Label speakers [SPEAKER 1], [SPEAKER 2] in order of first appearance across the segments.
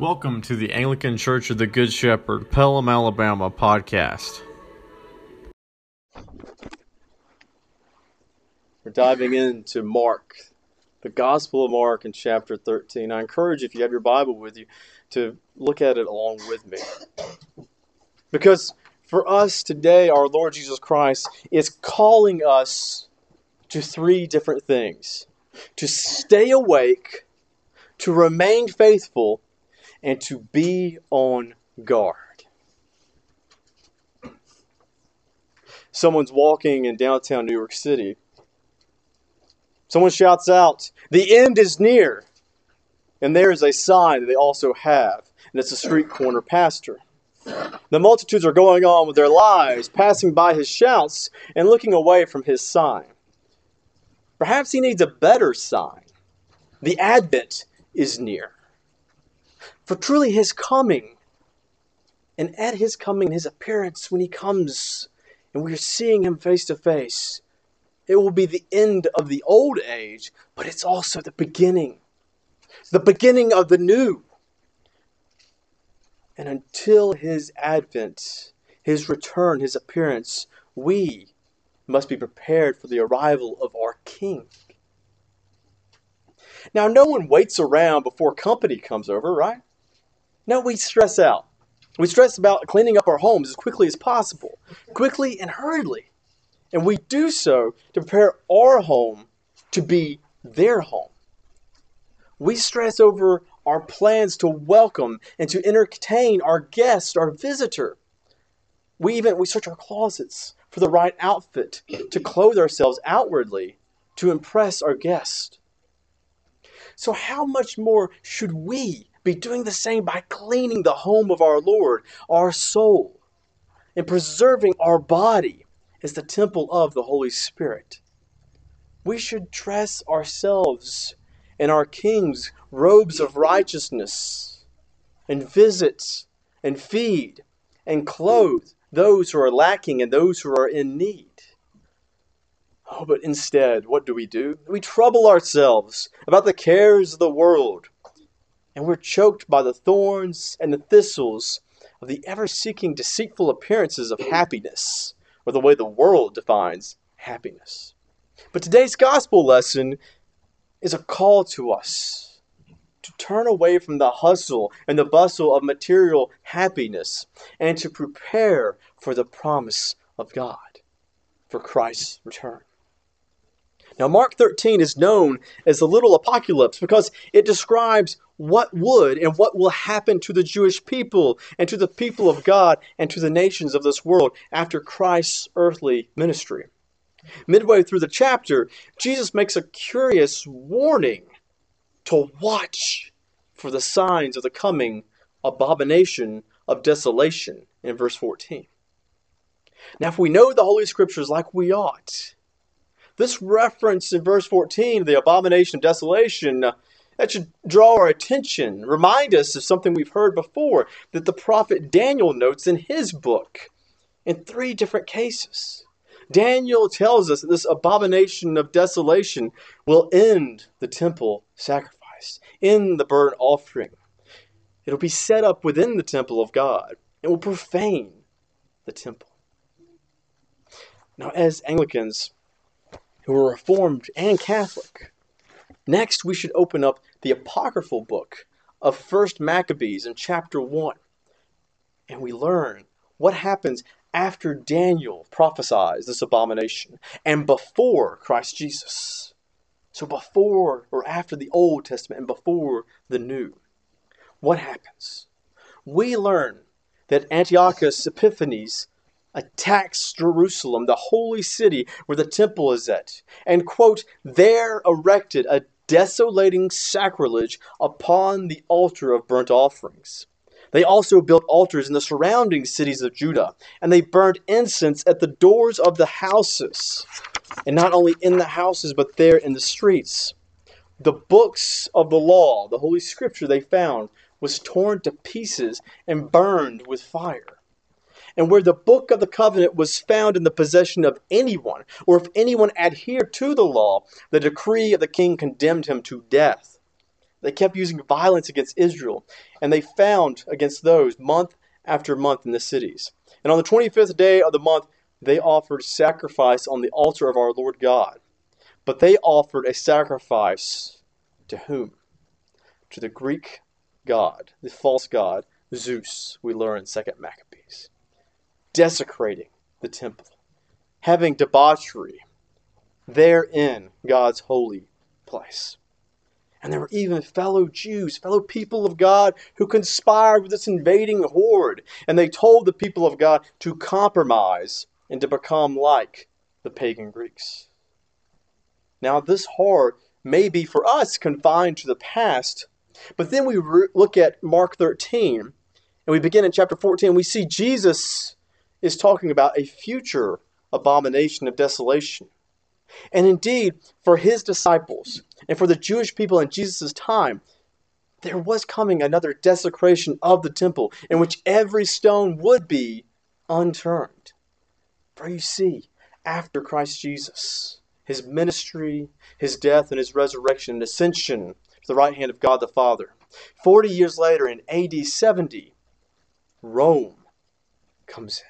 [SPEAKER 1] Welcome to the Anglican Church of the Good Shepherd, Pelham, Alabama podcast.
[SPEAKER 2] We're diving into Mark, the Gospel of Mark in chapter 13. I encourage if you have your Bible with you, to look at it along with me. Because for us today, our Lord Jesus Christ is calling us to three different things to stay awake, to remain faithful, and to be on guard. Someone's walking in downtown New York City. Someone shouts out, The end is near. And there is a sign that they also have, and it's a street corner pastor. The multitudes are going on with their lives, passing by his shouts and looking away from his sign. Perhaps he needs a better sign. The Advent is near. For truly his coming, and at his coming, his appearance, when he comes and we're seeing him face to face, it will be the end of the old age, but it's also the beginning. The beginning of the new. And until his advent, his return, his appearance, we must be prepared for the arrival of our King. Now, no one waits around before company comes over, right? No, we stress out. We stress about cleaning up our homes as quickly as possible, quickly and hurriedly. And we do so to prepare our home to be their home. We stress over our plans to welcome and to entertain our guest, our visitor. We even we search our closets for the right outfit to clothe ourselves outwardly to impress our guest. So, how much more should we be doing the same by cleaning the home of our Lord, our soul, and preserving our body as the temple of the Holy Spirit? We should dress ourselves in our King's robes of righteousness and visit and feed and clothe those who are lacking and those who are in need. Oh, but instead, what do we do? We trouble ourselves about the cares of the world, and we're choked by the thorns and the thistles of the ever seeking deceitful appearances of happiness, or the way the world defines happiness. But today's gospel lesson is a call to us to turn away from the hustle and the bustle of material happiness and to prepare for the promise of God, for Christ's return. Now, Mark 13 is known as the little apocalypse because it describes what would and what will happen to the Jewish people and to the people of God and to the nations of this world after Christ's earthly ministry. Midway through the chapter, Jesus makes a curious warning to watch for the signs of the coming abomination of desolation in verse 14. Now, if we know the Holy Scriptures like we ought, this reference in verse 14, the abomination of desolation, uh, that should draw our attention, remind us of something we've heard before that the prophet Daniel notes in his book in three different cases. Daniel tells us that this abomination of desolation will end the temple sacrifice, end the burnt offering. It'll be set up within the temple of God. It will profane the temple. Now, as Anglicans, who are Reformed and Catholic. Next, we should open up the apocryphal book of First Maccabees in chapter 1. And we learn what happens after Daniel prophesies this abomination and before Christ Jesus. So, before or after the Old Testament and before the New. What happens? We learn that Antiochus Epiphanes attacks Jerusalem, the holy city where the temple is at, and, quote, there erected a desolating sacrilege upon the altar of burnt offerings. They also built altars in the surrounding cities of Judah, and they burned incense at the doors of the houses, and not only in the houses, but there in the streets. The books of the law, the Holy Scripture they found, was torn to pieces and burned with fire and where the book of the covenant was found in the possession of anyone, or if anyone adhered to the law, the decree of the king condemned him to death. They kept using violence against Israel, and they found against those month after month in the cities. And on the 25th day of the month, they offered sacrifice on the altar of our Lord God. But they offered a sacrifice to whom? To the Greek god, the false god, Zeus, we learn in 2nd Maccabees. Desecrating the temple, having debauchery there in God's holy place. And there were even fellow Jews, fellow people of God, who conspired with this invading horde. And they told the people of God to compromise and to become like the pagan Greeks. Now, this horror may be for us confined to the past, but then we re- look at Mark 13, and we begin in chapter 14. We see Jesus is talking about a future abomination of desolation. And indeed, for his disciples and for the Jewish people in Jesus' time, there was coming another desecration of the temple in which every stone would be unturned. For you see, after Christ Jesus, his ministry, his death, and his resurrection and ascension to the right hand of God the Father, 40 years later in AD 70, Rome comes in.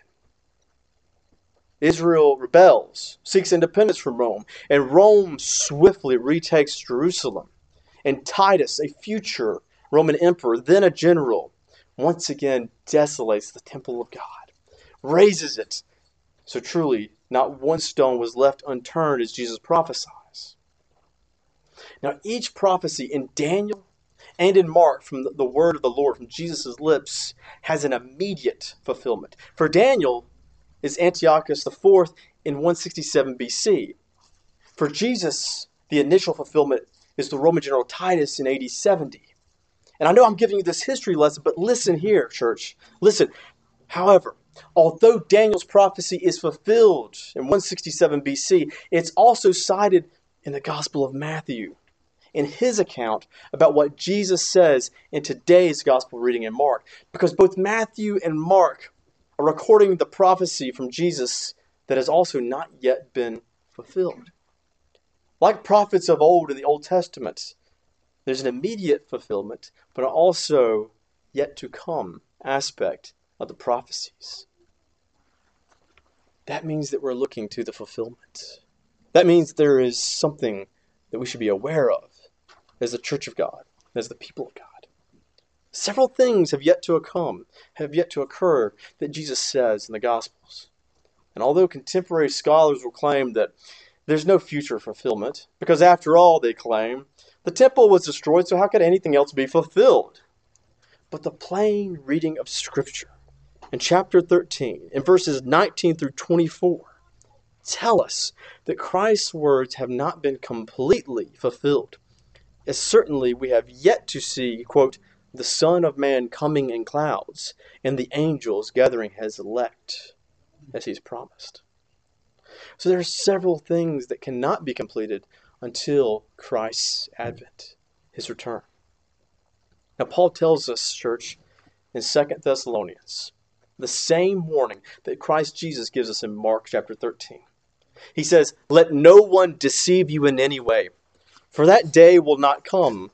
[SPEAKER 2] Israel rebels, seeks independence from Rome, and Rome swiftly retakes Jerusalem. And Titus, a future Roman emperor, then a general, once again desolates the temple of God, razes it. So truly, not one stone was left unturned as Jesus prophesies. Now, each prophecy in Daniel and in Mark from the word of the Lord, from Jesus' lips, has an immediate fulfillment. For Daniel, is Antiochus IV in 167 BC. For Jesus, the initial fulfillment is the Roman general Titus in AD 70. And I know I'm giving you this history lesson, but listen here, church. Listen. However, although Daniel's prophecy is fulfilled in 167 BC, it's also cited in the Gospel of Matthew in his account about what Jesus says in today's Gospel reading in Mark. Because both Matthew and Mark are recording the prophecy from Jesus that has also not yet been fulfilled. Like prophets of old in the Old Testament, there's an immediate fulfillment, but also yet to come aspect of the prophecies. That means that we're looking to the fulfillment. That means there is something that we should be aware of as the church of God, as the people of God. Several things have yet to come, have yet to occur that Jesus says in the Gospels. And although contemporary scholars will claim that there's no future fulfillment, because after all, they claim, the temple was destroyed, so how could anything else be fulfilled? But the plain reading of Scripture in chapter 13, in verses 19 through 24, tell us that Christ's words have not been completely fulfilled. As certainly we have yet to see, quote, the Son of Man coming in clouds, and the angels gathering his elect, as he's promised. So there are several things that cannot be completed until Christ's advent, his return. Now, Paul tells us, church, in Second Thessalonians, the same warning that Christ Jesus gives us in Mark chapter 13. He says, Let no one deceive you in any way, for that day will not come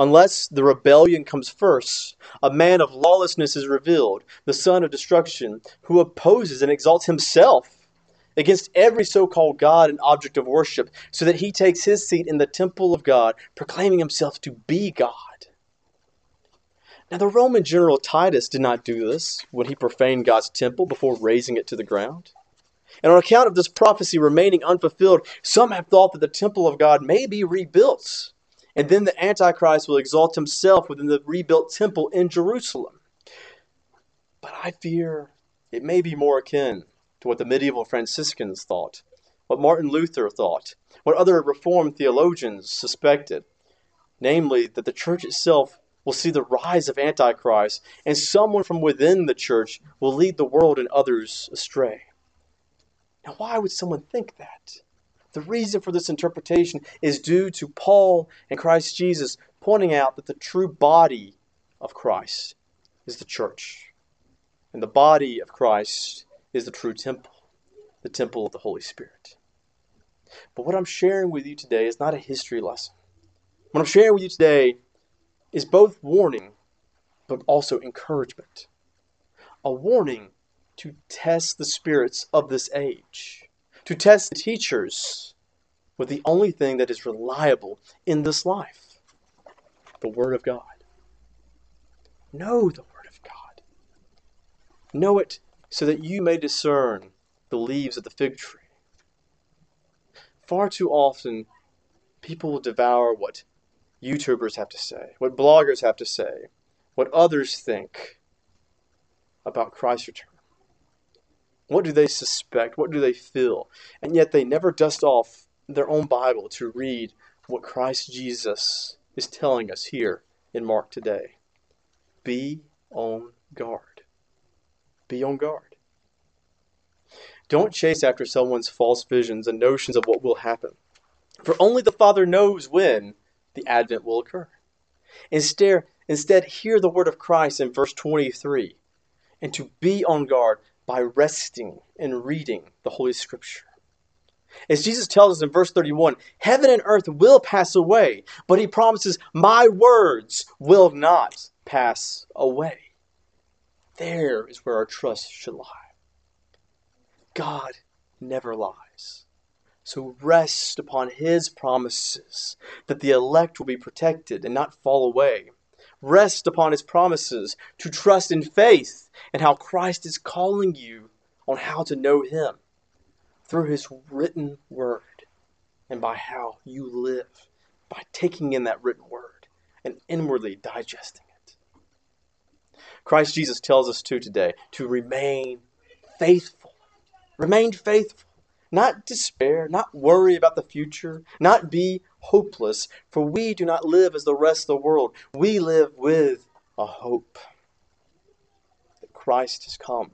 [SPEAKER 2] Unless the rebellion comes first, a man of lawlessness is revealed, the son of destruction, who opposes and exalts himself against every so called God and object of worship, so that he takes his seat in the temple of God, proclaiming himself to be God. Now, the Roman general Titus did not do this when he profaned God's temple before razing it to the ground. And on account of this prophecy remaining unfulfilled, some have thought that the temple of God may be rebuilt and then the Antichrist will exalt himself within the rebuilt temple in Jerusalem. But I fear it may be more akin to what the medieval Franciscans thought, what Martin Luther thought, what other Reformed theologians suspected, namely that the church itself will see the rise of Antichrist, and someone from within the church will lead the world and others astray. Now, why would someone think that? The reason for this interpretation is due to Paul and Christ Jesus pointing out that the true body of Christ is the church. And the body of Christ is the true temple, the temple of the Holy Spirit. But what I'm sharing with you today is not a history lesson. What I'm sharing with you today is both warning but also encouragement. A warning to test the spirits of this age, to test the teachers with the only thing that is reliable in this life the Word of God. Know the Word of God. Know it so that you may discern the leaves of the fig tree. Far too often, people will devour what YouTubers have to say, what bloggers have to say, what others think about Christ's return. What do they suspect? What do they feel? And yet they never dust off their own Bible to read what Christ Jesus is telling us here in Mark today. Be on guard. Be on guard. Don't chase after someone's false visions and notions of what will happen, for only the Father knows when the advent will occur. Instead, instead hear the word of Christ in verse 23 and to be on guard by resting and reading the Holy Scripture. As Jesus tells us in verse 31, heaven and earth will pass away, but he promises, My words will not pass away. There is where our trust should lie. God never lies. So rest upon his promises that the elect will be protected and not fall away. Rest upon his promises to trust in faith and how Christ is calling you on how to know him through his written word and by how you live, by taking in that written word and inwardly digesting it. Christ Jesus tells us too today to remain faithful. Remain faithful. Not despair, not worry about the future, not be hopeless, for we do not live as the rest of the world. We live with a hope that Christ has come,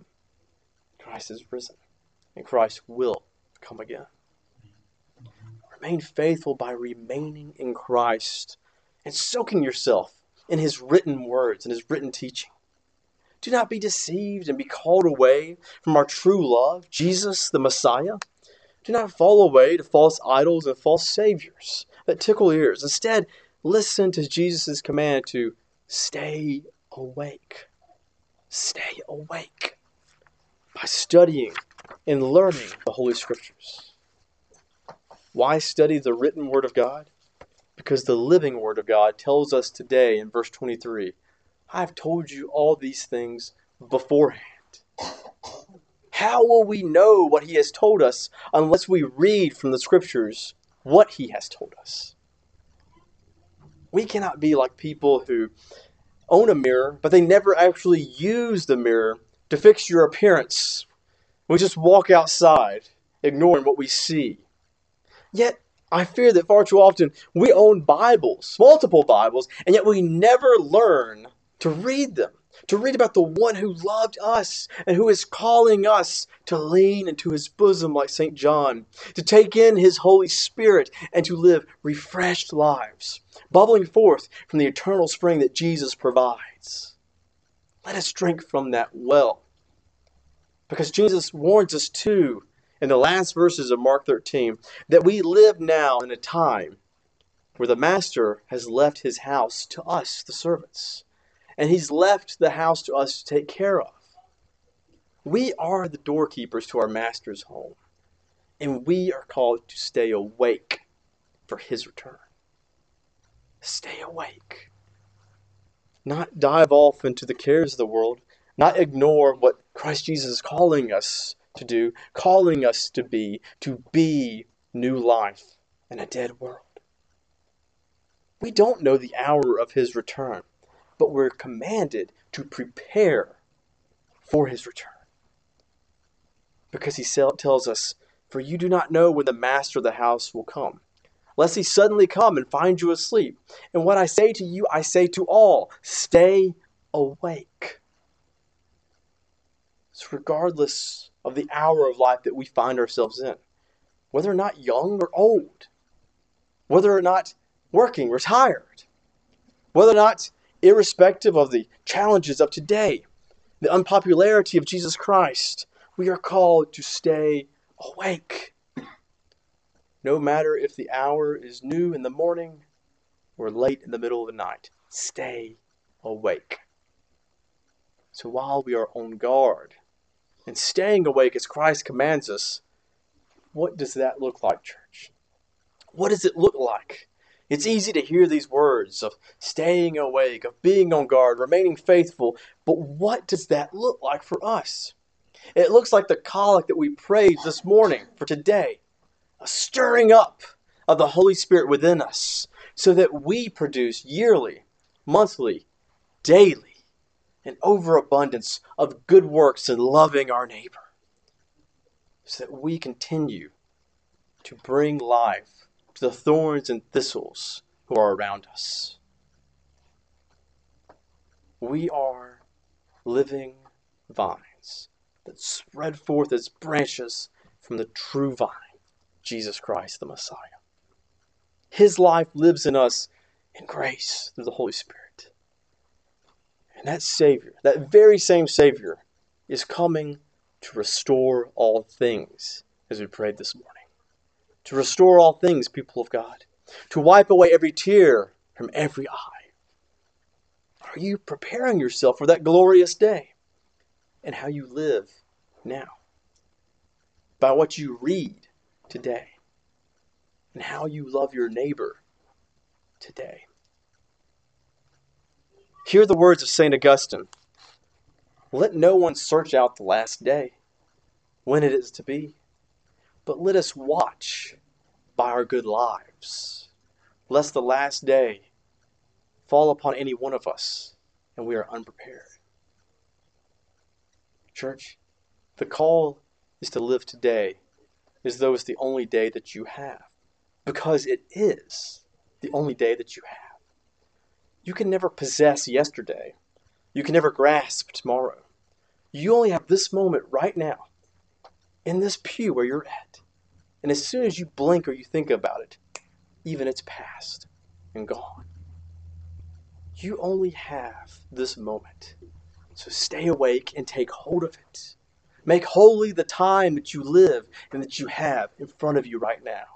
[SPEAKER 2] Christ has risen, and Christ will come again. Remain faithful by remaining in Christ and soaking yourself in His written words and His written teaching. Do not be deceived and be called away from our true love, Jesus the Messiah. Do not fall away to false idols and false saviors that tickle ears. Instead, listen to Jesus' command to stay awake. Stay awake by studying and learning the Holy Scriptures. Why study the written Word of God? Because the living Word of God tells us today in verse 23 I've told you all these things beforehand. How will we know what he has told us unless we read from the scriptures what he has told us? We cannot be like people who own a mirror, but they never actually use the mirror to fix your appearance. We just walk outside, ignoring what we see. Yet, I fear that far too often we own Bibles, multiple Bibles, and yet we never learn to read them to read about the one who loved us and who is calling us to lean into his bosom like St. John, to take in his Holy Spirit and to live refreshed lives, bubbling forth from the eternal spring that Jesus provides. Let us drink from that well. Because Jesus warns us too in the last verses of Mark 13 that we live now in a time where the Master has left his house to us, the servants and He's left the house to us to take care of. We are the doorkeepers to our Master's home, and we are called to stay awake for His return. Stay awake. Not dive off into the cares of the world, not ignore what Christ Jesus is calling us to do, calling us to be, to be new life in a dead world. We don't know the hour of his return but we're commanded to prepare for his return. Because he tells us, For you do not know when the master of the house will come, lest he suddenly come and find you asleep. And what I say to you, I say to all stay awake. So, regardless of the hour of life that we find ourselves in, whether or not young or old, whether or not working, retired, whether or not irrespective of the challenges of today, the unpopularity of Jesus Christ, we are called to stay awake. No matter if the hour is new in the morning or late in the middle of the night, stay awake. So while we are on guard and staying awake as Christ commands us, what does that look like, church? What does it look like? It's easy to hear these words of staying awake, of being on guard, remaining faithful, but what does that look like for us? It looks like the collect that we prayed this morning for today, a stirring up of the Holy Spirit within us, so that we produce yearly, monthly, daily, an overabundance of good works and loving our neighbor, so that we continue to bring life to the thorns and thistles who are around us. We are living vines that spread forth as branches from the true vine, Jesus Christ the Messiah. His life lives in us in grace through the Holy Spirit. And that Savior, that very same Savior, is coming to restore all things, as we prayed this morning. To restore all things, people of God. To wipe away every tear from every eye. Are you preparing yourself for that glorious day? And how you live now? By what you read today and how you love your neighbor today. Hear the words of St. Augustine Let no one search out the last day, when it is to be, but let us watch by our good lives, lest the last day fall upon any one of us and we are unprepared. Church, the call is to live today as though it's the only day that you have because it is the only day that you have. You can never possess yesterday, you can never grasp tomorrow. You only have this moment right now, in this pew where you're at. And as soon as you blink or you think about it, even it's past and gone. You only have this moment. So stay awake and take hold of it. Make holy the time that you live and that you have in front of you right now.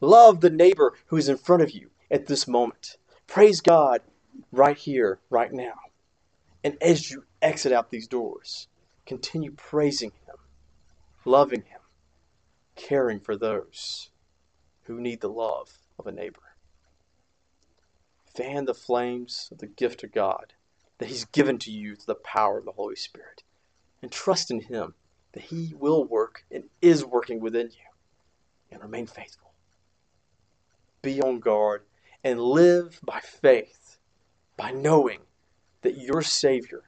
[SPEAKER 2] Love the neighbor who is in front of you at this moment. Praise God right here, right now. And as you exit out these doors, continue praising Him, loving Him, caring for those who need the love of a neighbor. Fan the flames of the gift of God that He's given to you through the power of the Holy Spirit. And trust in Him that He will work and is working within you. And remain faithful be on guard, and live by faith, by knowing that your Savior,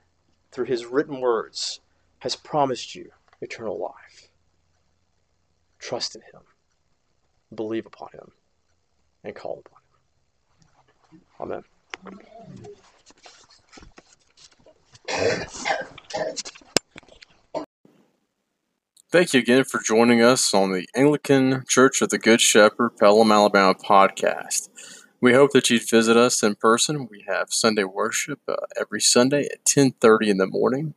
[SPEAKER 2] through His written words, has promised you eternal life. Trust in Him, believe upon Him, and call upon Him. Amen.
[SPEAKER 1] Thank you again for joining us on the Anglican Church of the Good Shepherd, Pelham, Alabama podcast. We hope that you'd visit us in person. We have Sunday worship uh, every Sunday at 10:30 in the morning.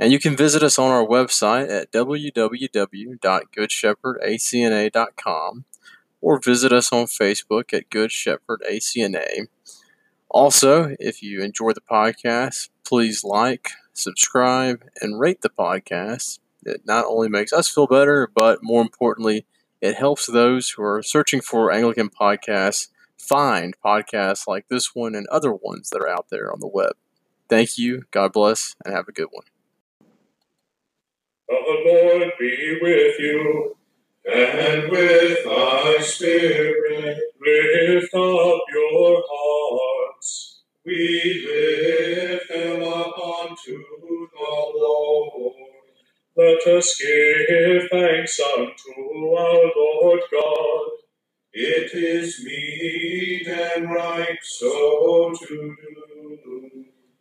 [SPEAKER 1] And you can visit us on our website at www.goodshepherdacna.com or visit us on Facebook at Good Shepherd ACNA. Also, if you enjoy the podcast, please like, subscribe, and rate the podcast it not only makes us feel better, but more importantly, it helps those who are searching for Anglican podcasts find podcasts like this one and other ones that are out there on the web. Thank you, God bless, and have a good one.
[SPEAKER 3] The Lord be with you, and with thy spirit. Lift up your hearts. We lift them up unto the Lord. Let us give thanks unto our Lord God. It is meet and right so to do.